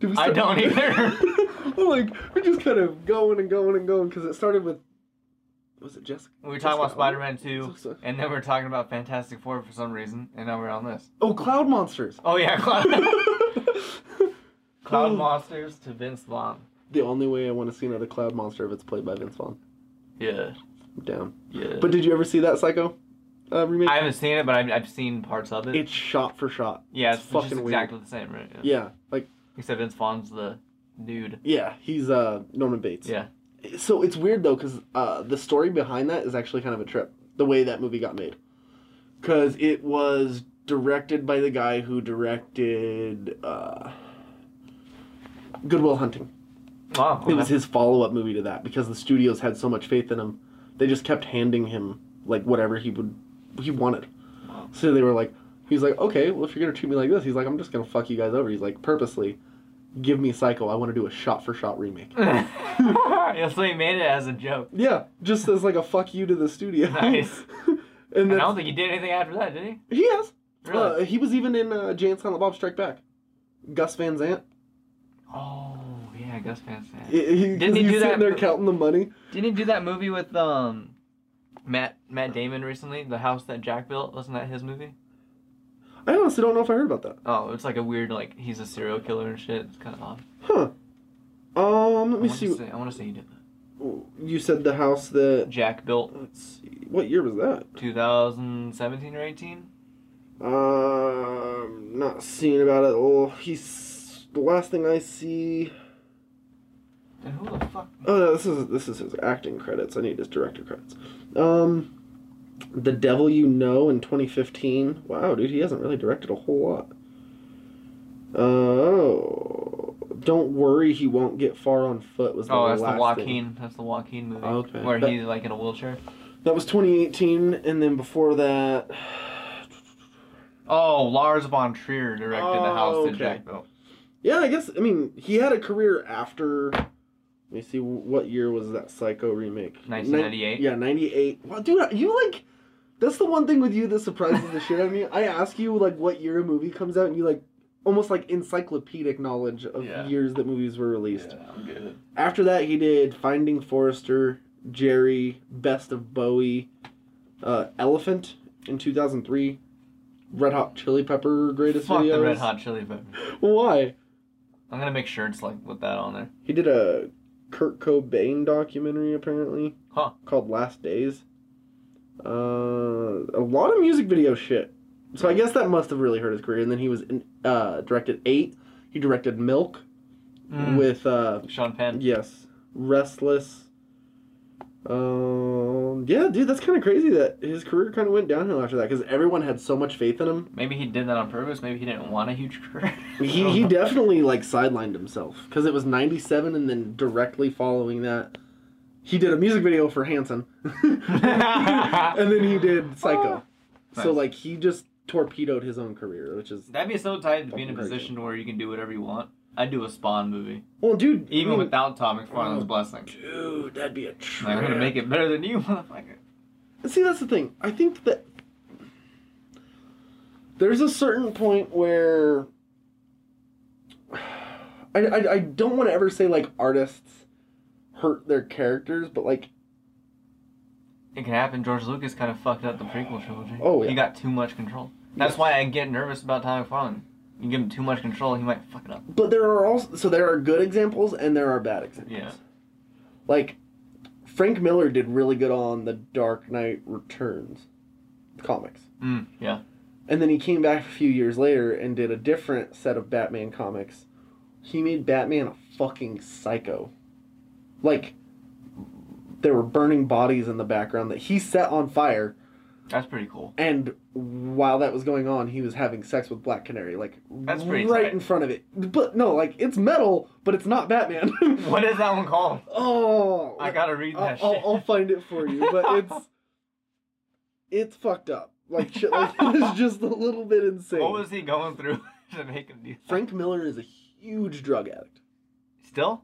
We I don't either. I'm like, we're just kind of going and going and going because it started with. Was it Jessica? We were talking about Spider Man 2, So- so- and then we are talking about Fantastic Four for some reason, and now we're on this. Oh, Cloud Monsters. Oh yeah, Cloud, Cloud. Monsters to Vince Vaughn. The only way I want to see another Cloud Monster if it's played by Vince Vaughn. Yeah, I'm down. yeah. But did you ever see that Psycho uh, remake? I haven't seen it, but I've, I've seen parts of it. It's shot for shot. yeah, it's it's, fucking just weird. exactly the same, right? Yeah, like Except Vince Vaughn's the dude. yeah, he's uh Norman Bates. Yeah. So it's weird though, because uh, the story behind that is actually kind of a trip. The way that movie got made, because it was directed by the guy who directed uh, Goodwill Hunting. Wow. It was his follow-up movie to that because the studios had so much faith in him. They just kept handing him like whatever he would he wanted. Wow. So they were like, he's like, okay, well if you're gonna treat me like this, he's like, I'm just gonna fuck you guys over. He's like, purposely, give me Psycho. I want to do a shot-for-shot remake. yeah, so he made it as a joke. Yeah, just as like a fuck you to the studio. Nice. and And I don't think he did anything after that, did he? he has. Really? Uh, he was even in uh, Jay and Silent Bob Strike Back. Gus Van Sant. oh, yeah, Gus Van Sant. He, didn't he he's do sitting that- there counting the money. Didn't he do that movie with um Matt Matt Damon recently? The house that Jack built wasn't that his movie? I honestly don't know if I heard about that. Oh, it's like a weird like he's a serial killer and shit. It's kind of odd. Huh. Um, let I me want see. to say I want to say he did that. You said the house that. Jack built Let's see. What year was that? 2017 or 18. Um, not seeing about it. Oh, he's the last thing I see. And who the fuck? Oh, no, this is this is his acting credits. I need his director credits. Um, The Devil You Know in 2015. Wow, dude, he hasn't really directed a whole lot. Oh, Don't Worry, He Won't Get Far on Foot was the Oh, that's the last thing. Joaquin. That's the Joaquin movie. Oh, okay. Where That- he's like in a wheelchair. That was 2018, and then before that, Oh, Lars von Trier directed the Oh, house okay. that Jack built. yeah, I guess I mean he had a career after. Let me see, what year was that Psycho remake? 1998. Yeah, 98. Wow, dude, you like. That's the one thing with you that surprises the shit out of me. I ask you like what year a movie comes out, and you like almost like encyclopedic knowledge of Yeah. years that movies were released. Yeah, I'm good. After that, he did Finding Forrester, Jerry, Best of Bowie, uh, Elephant in 2003, Red Hot Chili Pepper Greatest Fuck Videos. the Red Hot Chili Peppers. Why? I'm gonna make sure it's like with that on there. He did a Kurt Cobain documentary apparently Huh. called Last Days. Uh, a lot of music video shit. So I guess that must have really hurt his career. And then he was in, uh, directed Eight. He directed Milk Mm. with uh, Sean Penn. yes, Restless. Um, yeah, dude, that's kind of crazy that his career kind of went downhill after that because everyone had so much faith in him. Maybe he did that on purpose. Maybe he didn't want a huge career. He he definitely like sidelined himself because it was '97, and then directly following that, he did a music video for Hanson, and then he did Psycho. Oh, so Nice. like he just torpedoed his own career, which is That'd be so tight to be in a Fucking crazy. position where you can do whatever you want. I'd do a Spawn movie, well, dude. even I mean, without Todd McFarlane's Oh, blessing. dude, that'd be a trip. I'm gonna make it better than you, motherfucker. See, that's the thing. I think that there's a certain point where I, I, I don't want to ever say like artists hurt their characters, but like It can happen. George Lucas kind of fucked up the prequel trilogy. Oh, yeah. He got too much control. That's Yes. why I get nervous about Todd McFarlane. You give him too much control, he might fuck it up. but there are also so there are good examples and there are bad examples. Yeah. Like Frank Miller did really good on the Dark Knight Returns comics. Mm, yeah. And then he came back a few years later and did a different set of Batman comics. He made Batman a fucking psycho. Like, there were burning bodies in the background that he set on fire That's pretty cool. and while that was going on, he was having sex with Black Canary, like That's pretty right tight. in front of it. But no, like it's metal, but it's not Batman. What is that one called? Oh, I gotta read I'll, that I'll, shit. I'll find it for you, but it's it's fucked up. Like shit, like it's just a little bit insane. What was he going through to make him do that? Frank Miller is a huge drug addict Still?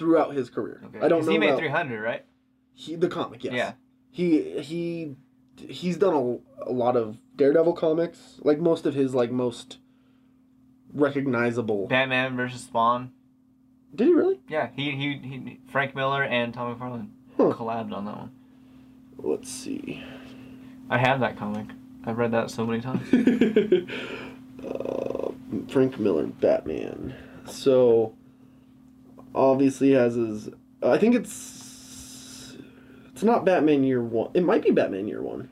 Throughout his career. Okay. I don't know He made 300, right? he, the comic. Yes. Yeah. He he he's done a, a lot of Daredevil comics. Like most of his like most recognizable. Batman versus Spawn. Did he really? Yeah, he, he, he Frank Miller and Todd McFarlane Huh. collabed on that one. Let's see. I have that comic. I've read that so many times. uh, Frank Miller, Batman. So, obviously has his. I think it's. It's not Batman Year One. It might be Batman Year One.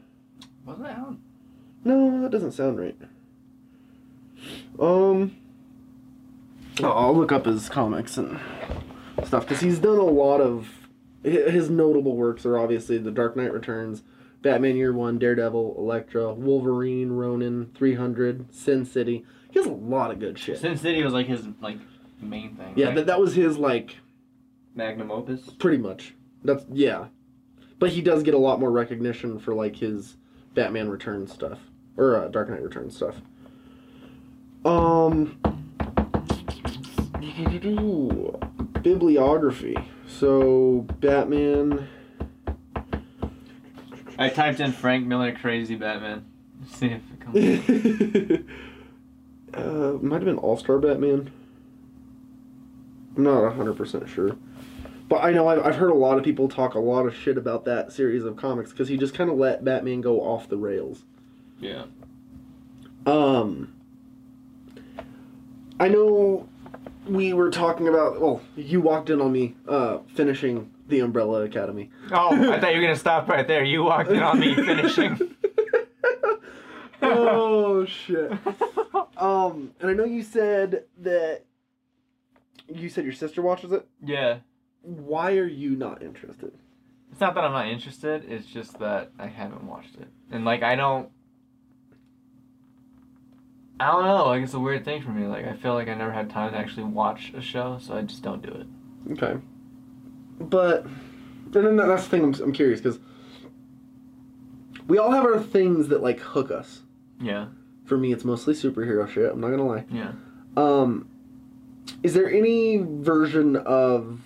Wasn't that? No, that doesn't sound right. Um. oh, I'll look up his comics and stuff because he's done a lot of. His notable works are obviously The Dark Knight Returns, Batman Year One, Daredevil, Elektra, Wolverine, Ronin, 300, Sin City. He has a lot of good shit. Sin City was like his like main thing. Yeah, right? that, that was his like magnum opus. pretty much. That's yeah, but he does get a lot more recognition for like his Batman Returns stuff or uh, Dark Knight Returns stuff. Um, bibliography. So Batman. I typed in Frank Miller crazy Batman. See if it comes. uh, might have been All Star Batman. I'm not hundred percent sure, but I know I've, I've heard a lot of people talk a lot of shit about that series of comics because he just kind of let Batman go off the rails. yeah. Um, I know we were talking about. Well, you walked in on me uh, finishing the Umbrella Academy. Oh, I thought you were gonna stop right there. You walked in on me finishing. oh shit. Um, and I know you said that you said your sister watches it. yeah. Why are you not interested? It's not that I'm not interested. It's just that I haven't watched it, and like I don't. I don't know. Like it's a weird thing for me. Like I feel like I never had time to actually watch a show, so I just don't do it. Okay. But, and then that's the thing. I'm, I'm curious because we all have our things that like hook us. Yeah. For me, it's mostly superhero shit. I'm not gonna lie. Yeah. Um, is there any version of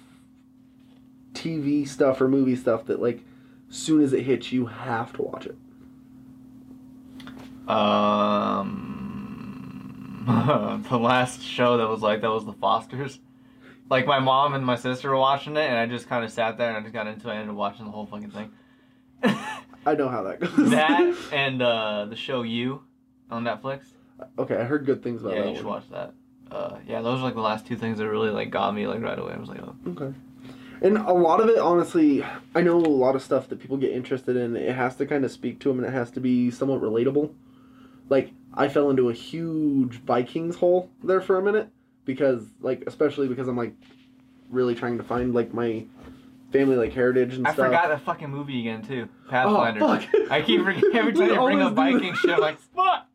TV stuff or movie stuff that like, soon as it hits, you have to watch it? Um, the last show that was like that was The Fosters. Like my mom and my sister were watching it, and I just kind of sat there and I just got into it. I ended up watching the whole fucking thing. I know how that goes. that and uh, the show You on Netflix. okay, I heard good things about yeah, you should one. watch that. Uh, yeah, those are like the last two things that really like got me like right away. I was like, oh, Okay. And a lot of it, honestly, I know a lot of stuff that people get interested in. It has to kind of speak to them, and it has to be somewhat relatable. Like I fell into a huge Vikings hole there for a minute because, like, especially because I'm like really trying to find like my family like heritage and I stuff. I forgot the fucking movie again too. Oh Pathfinder. fuck! I keep forgetting every time you bring up Viking shit. I'm like, fuck.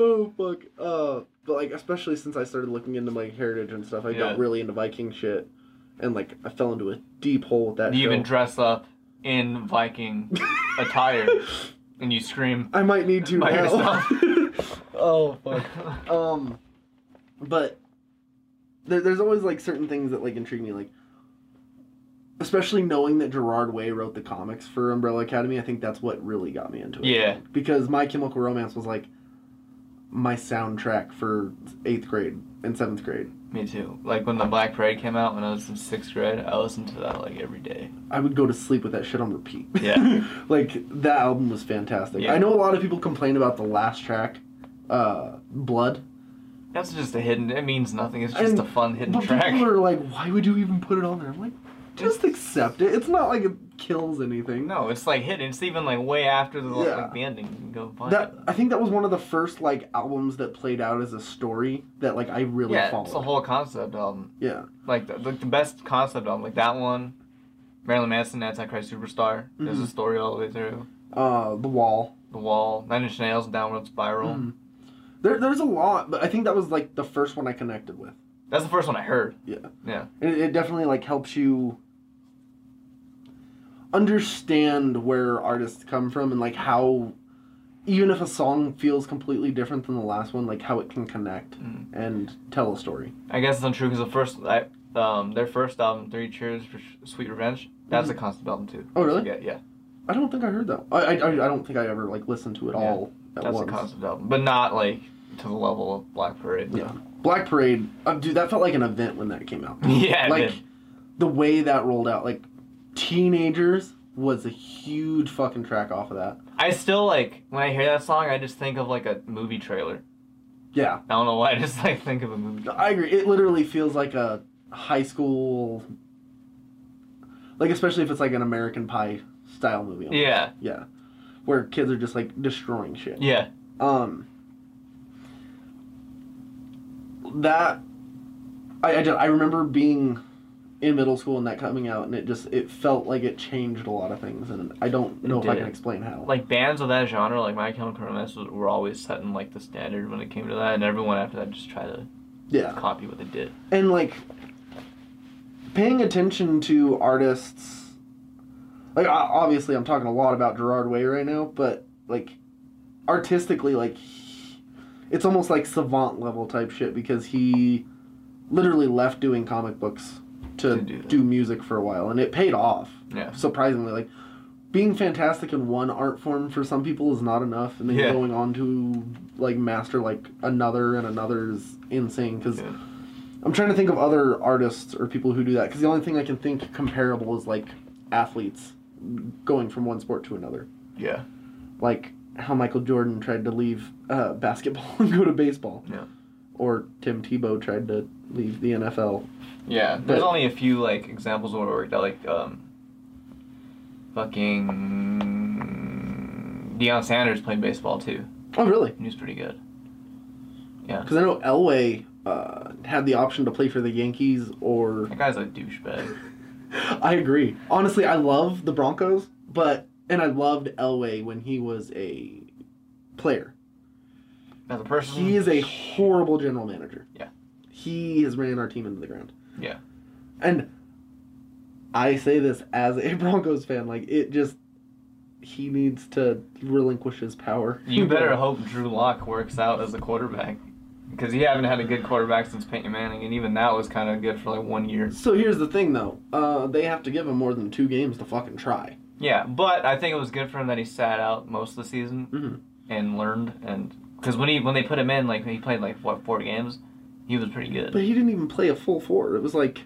Oh fuck! Uh, but like especially since I started looking into my heritage and stuff, I Yeah. got really into Viking shit, and like I fell into a deep hole with that. You show. even dress up in Viking attire and you scream. I might need to By now. oh fuck. Um, but there, there's always like certain things that like intrigue me, like especially knowing that Gerard Way wrote the comics for Umbrella Academy. I think that's what really got me into it. Yeah. Because My Chemical Romance was like my soundtrack for eighth grade and seventh grade. Me too. Like when the Black Parade came out when I was in sixth grade, I listened to that like every day. I would go to sleep with that shit on repeat. Yeah. like that album was fantastic. Yeah. I know a lot of people complain about the last track, uh, Blood. That's just a hidden. It means nothing. It's just And- a fun hidden But track. people are like, why would you even put it on there? I'm like, just accept it. It's not like it kills anything. No, it's like hidden. It's even like way after the Yeah. like the ending. You can go find That it. I think that was one of the first like albums that played out as a story that like I really Yeah, followed. it's a whole concept album. yeah. Like the, the, the best concept album, like that one. Marilyn Manson, Antichrist Superstar. There's a Mhm. story all the way through. Uh, The Wall. The Wall, Nine Inch Nails, Downward Spiral. Mhm. There, there's a lot, but I think that was like the first one I connected with. That's the first one I heard. Yeah. Yeah. It, it definitely like helps you understand where artists come from and like how even if a song feels completely different than the last one, like how it can connect Mm. and tell a story. I guess it's untrue because the first, I, um, their first album, Three Cheers for Sweet Revenge, that's a concept album too. Oh, really? Yeah, yeah. I don't think I heard that. I I, I don't think I ever like listened to it Yeah. all at That's once. a concept album, but not like to the level of Black Parade. Yeah. Black Parade, uh, dude, that felt like an event when that came out. yeah. like the way that rolled out, like Teenagers was a huge fucking track off of that. I still like when I hear that song, I just think of like a movie trailer. Yeah, I don't know why, I just like think of a movie. Trailer. I agree. It literally feels like a high school, like especially if it's like an American Pie style movie. almost. Yeah, yeah, where kids are just like destroying shit. yeah, Um, that I I, just, I remember being in middle school and that coming out, and it just it felt like it changed a lot of things, and I don't know It if I can explain how. like bands of that genre, like My Chemical Romance, were always setting like the standard when it came to that, and everyone after that just tried to yeah, copy what they did. and like paying attention to artists like obviously i'm talking a lot about gerard way right now but like artistically like it's almost like savant level type shit because he literally left doing comic books to, To do do, music for a while and it paid off Yeah. surprisingly like being fantastic in one art form for some people is not enough and then Yeah. going on to like master like another and another is insane because Yeah. I'm trying to think of other artists or people who do that because the only thing I can think comparable is like athletes going from one sport to another. Yeah. Like how Michael Jordan tried to leave uh, basketball and go to baseball. Yeah. Or Tim Tebow tried to leave the NFL. Yeah, there's But- only a few like examples where it worked out. Like, um, fucking Deion Sanders played baseball too. Oh, really? He was pretty good. Yeah. Because I know Elway uh, had the option to play for the Yankees or. That guy's a douchebag. I agree. Honestly, I love the Broncos, but. And I loved Elway when he was a player. As a person, He is a horrible general manager. Yeah. He has ran our team into the ground. Yeah. And I say this as a Broncos fan, like it just he needs to relinquish his power. You better hope Drew Lock works out as a quarterback. Because he haven't had a good quarterback since Peyton Manning, and even that was kind of good for like one year. So here's the thing, though. Uh, they have to give him more than two games to fucking try. Yeah, but I think it was good for him that he sat out most of the season Mhm. and learned. And because when he when they put him in, like he played like what four games, he was pretty good. But he didn't even play a full four. It was like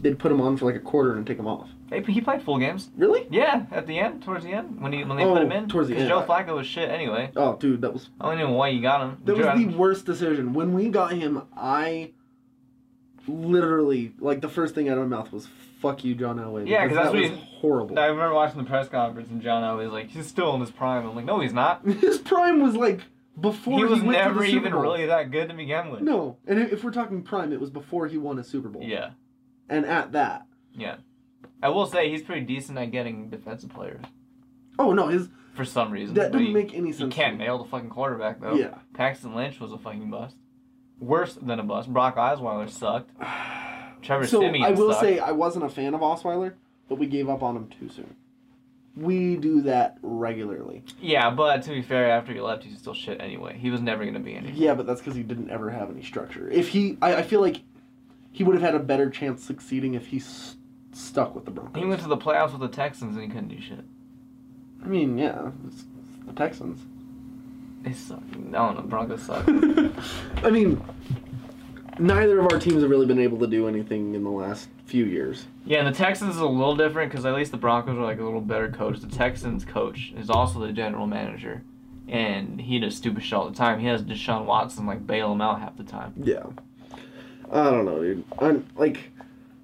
they'd put him on for like a quarter and take him off. Hey, He played full games. Really? Yeah, at the end, towards the end, when he when they Oh, put him oh, in. towards the end. Joe Flacco was shit anyway. Oh, dude, that was I don't even know why you got him. that was the worst decision. When we got him, I literally like the first thing out of my mouth was "fuck you, John Elway." Yeah, because that's that what was he- horrible. I remember watching the press conference and John Elway was like, he's still in his prime. I'm like, no, he's not. His prime was like before he was went to never the Super even really that good to begin with. No, and if we're talking prime, it was before he won a Super Bowl. Yeah, And at that, yeah. I will say he's pretty decent at getting defensive players oh no, his for some reason. that didn't he, make any he sense. can't nail the fucking quarterback though. Yeah. Paxton Lynch was a fucking bust. Worse than a bust. Brock Osweiler sucked. Trevor So Siemian I will sucked. say I wasn't a fan of Osweiler, but we gave up on him too soon. We do that regularly. Yeah, but to be fair, after he left, he's still shit anyway. He was never gonna be anything. Yeah, but that's because he didn't ever have any structure. If he, I, I feel like he would have had a better chance succeeding if he s- stuck with the Broncos. He went to the playoffs with the Texans and he couldn't do shit. I mean, yeah, it's the Texans. They suck. I don't know. Broncos suck. I mean, neither of our teams have really been able to do anything in the last few years. yeah, and the Texans is a little different because at least the Broncos are like a little better coach. The Texans coach is also the general manager, and he does stupid shit all the time. He has Deshaun Watson like bail him out half the time. Yeah. I don't know, dude. I'm like,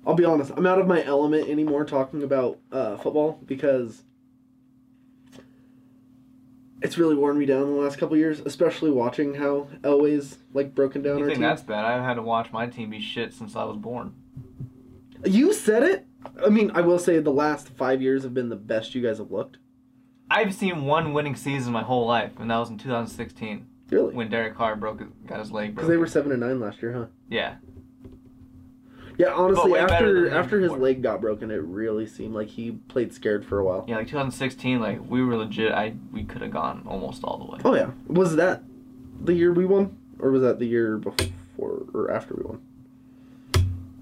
I'll be honest. I'm out of my element anymore talking about uh, football because it's really worn me down the last couple years, especially watching how Elway's like broken down You think team. that's bad? I've had to watch my team be shit since I was born. You said it. I mean, I will say the last five years have been the best you guys have looked. I've seen one winning season my whole life, and that was in 2016 Really? when Derek Carr broke got his leg broken. Because they were seven and nine last year, huh? yeah, Yeah, honestly, way better after than after his before. leg got broken, it really seemed like he played scared for a while. yeah, like 2016, like we were legit. I we could have gone almost all the way. Oh yeah, was that the year we won, or was that the year before or after we won?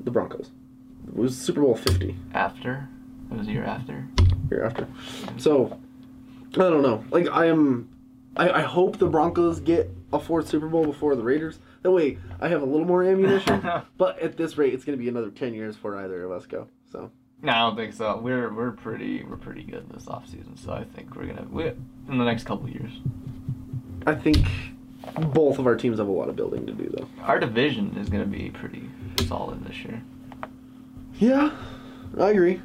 The Broncos. It was Super Bowl Fifty After it was a year after. year after. So I don't know. Like I am, I, I hope the Broncos get a fourth Super Bowl before the Raiders. That way, I have a little more ammunition. but at this rate, it's going to be another ten years before either of us go. So No, I don't think so. We're we're pretty we're pretty good this offseason, so I think we're gonna we in the next couple years. I think both of our teams have a lot of building to do, though. Our division is gonna be pretty solid this year. Yeah, I agree.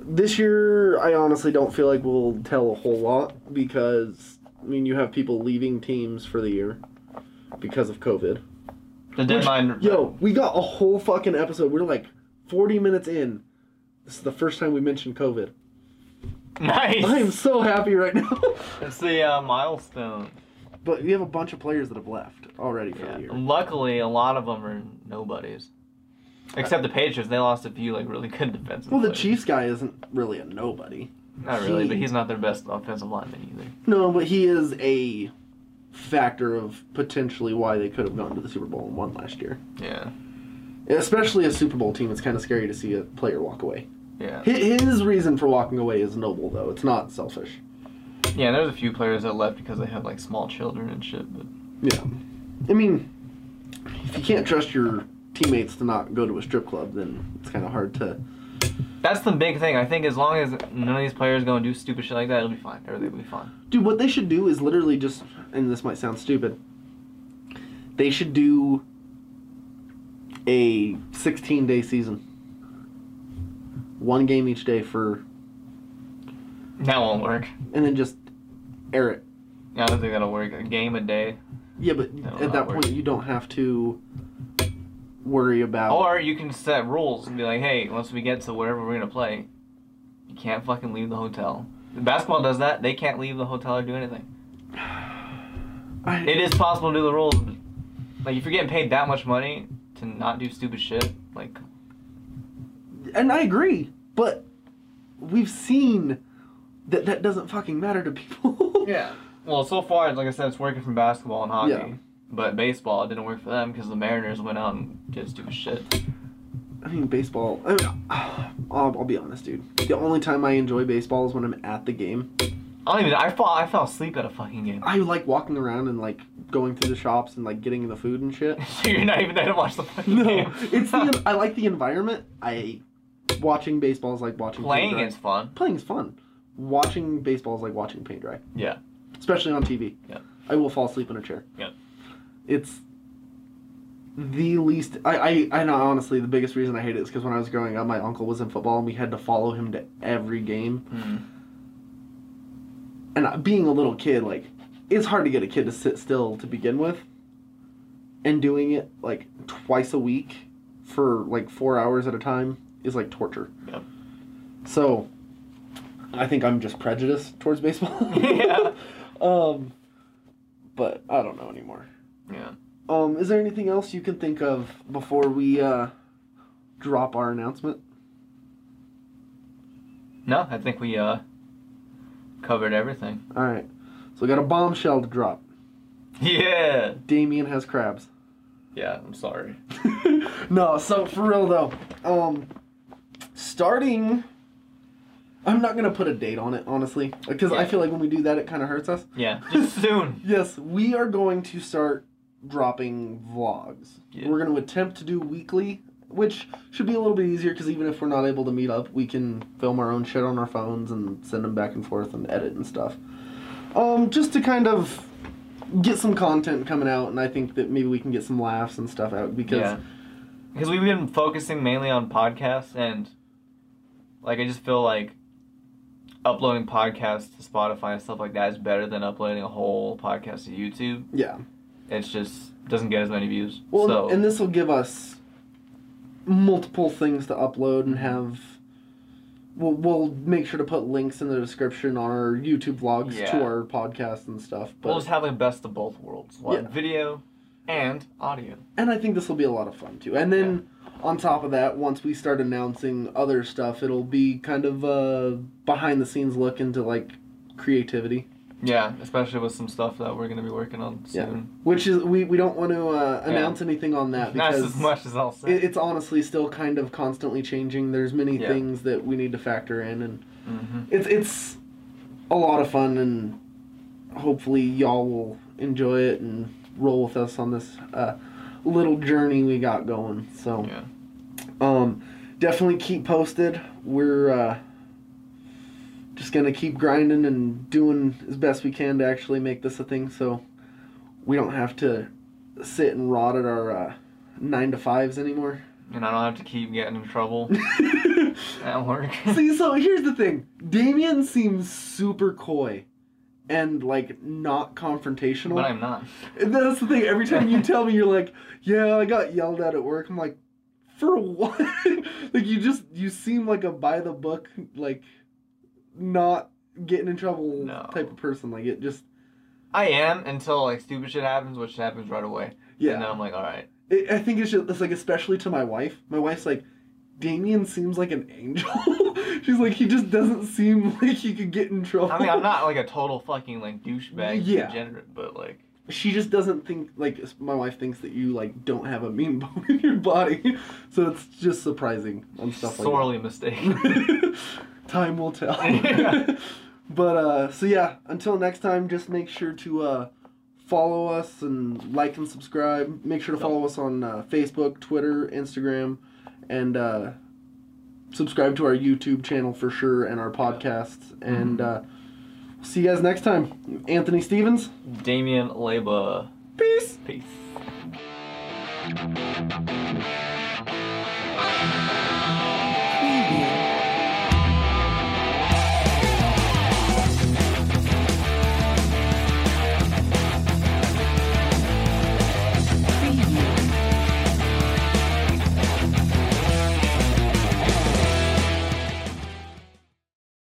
This year, I honestly don't feel like we'll tell a whole lot because, I mean, you have people leaving teams for the year because of COVID. The deadline. Yo, we got a whole fucking episode. We're like 40 minutes in. This is the first time we mentioned COVID. nice. I am so happy right now. It's the uh, milestone. but we have a bunch of players that have left already for Yeah. the year. Luckily, a lot of them are nobodies. Except the Patriots, they lost a few like really good defensive. Well, the players. Chiefs guy isn't really a nobody. Not really, he- but he's not their best offensive lineman either. No, but he is a factor of potentially why they could have gone to the Super Bowl and won last year. Yeah. Especially a Super Bowl team, it's kind of scary to see a player walk away. Yeah. His reason for walking away is noble, though. It's not selfish. Yeah, there's a few players that left because they had like small children and shit, but Yeah. I mean, if you can't trust your teammates to not go to a strip club, then it's kind of hard to. that's the big thing. I think as long as none of these players go and do stupid shit like that, it'll be fine. Everything will be fine. Dude, what they should do is literally just, and this might sound stupid, they should do a 16 day season. One game each day for, That won't work. and then just air it. I don't think that'll work. A game a day. Yeah, but That'll at that work. point, you don't have to worry about. Or you can set rules and be like, hey, once we get to wherever we're gonna play, you can't fucking leave the hotel. Basketball does that. They can't leave the hotel or do anything. I, It is possible to do the rules. But, like if you're getting paid that much money to not do stupid shit, like and I agree, but we've seen that that doesn't fucking matter to people. yeah. Well, so far, like I said, it's working from basketball and hockey. Yeah. But baseball, it didn't work for them because the Mariners went out and did stupid shit. I mean, baseball. I mean, I'll, I'll be honest, dude. The only time I enjoy baseball is when I'm at the game. I don't even. I fall. I fell asleep at a fucking game. I like walking around and like going through the shops and like getting the food and shit. so you're not even there to watch the fucking No, game. it's the I like the environment. I watching baseball is like watching playing paint dry. is fun. playing is fun. Watching baseball is like watching paint dry, Yeah. especially on TV. Yeah. I will fall asleep in a chair. Yep. It's the least. I I I know honestly the biggest reason I hate it is because when I was growing up, my uncle was in football and we had to follow him to every game. Mm. And being a little kid, like, it's hard to get a kid to sit still to begin with. And doing it like twice a week for like four hours at a time is like torture. Yep. So, I think I'm just prejudiced towards baseball. Yeah. Um, but I don't know anymore. Yeah. Um, is there anything else you can think of before we uh, drop our announcement? No, I think we uh covered everything. All right. So we got a bombshell to drop. Yeah. Damien has crabs. Yeah. I'm sorry. no, so for real though, um, starting, I'm not gonna put a date on it honestly, because I feel like when we do that, it kind of hurts us. Yeah. Just soon. Yes, we are going to start dropping vlogs. Yeah. We're going to attempt to do weekly, which should be a little bit easier because even if we're not able to meet up, we can film our own shit on our phones and send them back and forth and edit and stuff. Um, just to kind of get some content coming out, and I think that maybe we can get some laughs and stuff out because Yeah. Because we've been focusing mainly on podcasts and like I just feel like uploading podcasts to Spotify and stuff like that is better than uploading a whole podcast to YouTube. yeah. It's just doesn't get as many views. Well, so and this will give us multiple things to upload and mhm. have we'll we'll make sure to put links in the description on our YouTube vlogs Yeah. to our podcast and stuff. But we'll just have the best of both worlds. We'll Yeah. video and audio. and I think this will be a lot of fun too. And then on top of that, once we start announcing other stuff, it'll be kind of a behind the scenes look into like creativity, Yeah, especially with some stuff that we're gonna be working on soon. Yeah. which is we we don't want to uh, announce anything on that Not because as much as I'll say. it, it's honestly still kind of constantly changing. There's many Yeah. things that we need to factor in, and hmm it's it's a lot of fun, and hopefully y'all will enjoy it and roll with us on this uh, little journey we got going. So. Yeah. Um, definitely keep posted. We're uh, just gonna keep grinding and doing as best we can to actually make this a thing, so we don't have to sit and rot at our uh, nine to fives anymore. And I don't have to keep getting in trouble at work. See, so here's the thing: Damien seems super coy and like not confrontational. but I'm not. And that's the thing. Every time you tell me, you're like, "Yeah, I got yelled at at work." I'm like, "For what?" like you just you seem like a by the book, like not getting in trouble No. type of person. Like it just I am until like stupid shit happens, which happens right away. Yeah. And then. I'm like, all right. It, I think it's just it's like especially to my wife. My wife's like, Damien seems like an angel. She's like, he just doesn't seem like he could get in trouble. I mean, I'm not like a total fucking like douchebag Yeah. degenerate, but like, she just doesn't think like my wife thinks that you like don't have a mean bone in your body so it's just surprising on stuff like that. sorely mistaken. like time will tell. But uh so yeah until next time just make sure to uh follow us and like and subscribe. Make sure to follow us on uh, facebook twitter instagram and uh subscribe to our youtube channel for sure and our podcasts. And uh see you guys next time. Anthony stevens. Damien Leba. peace. Peace.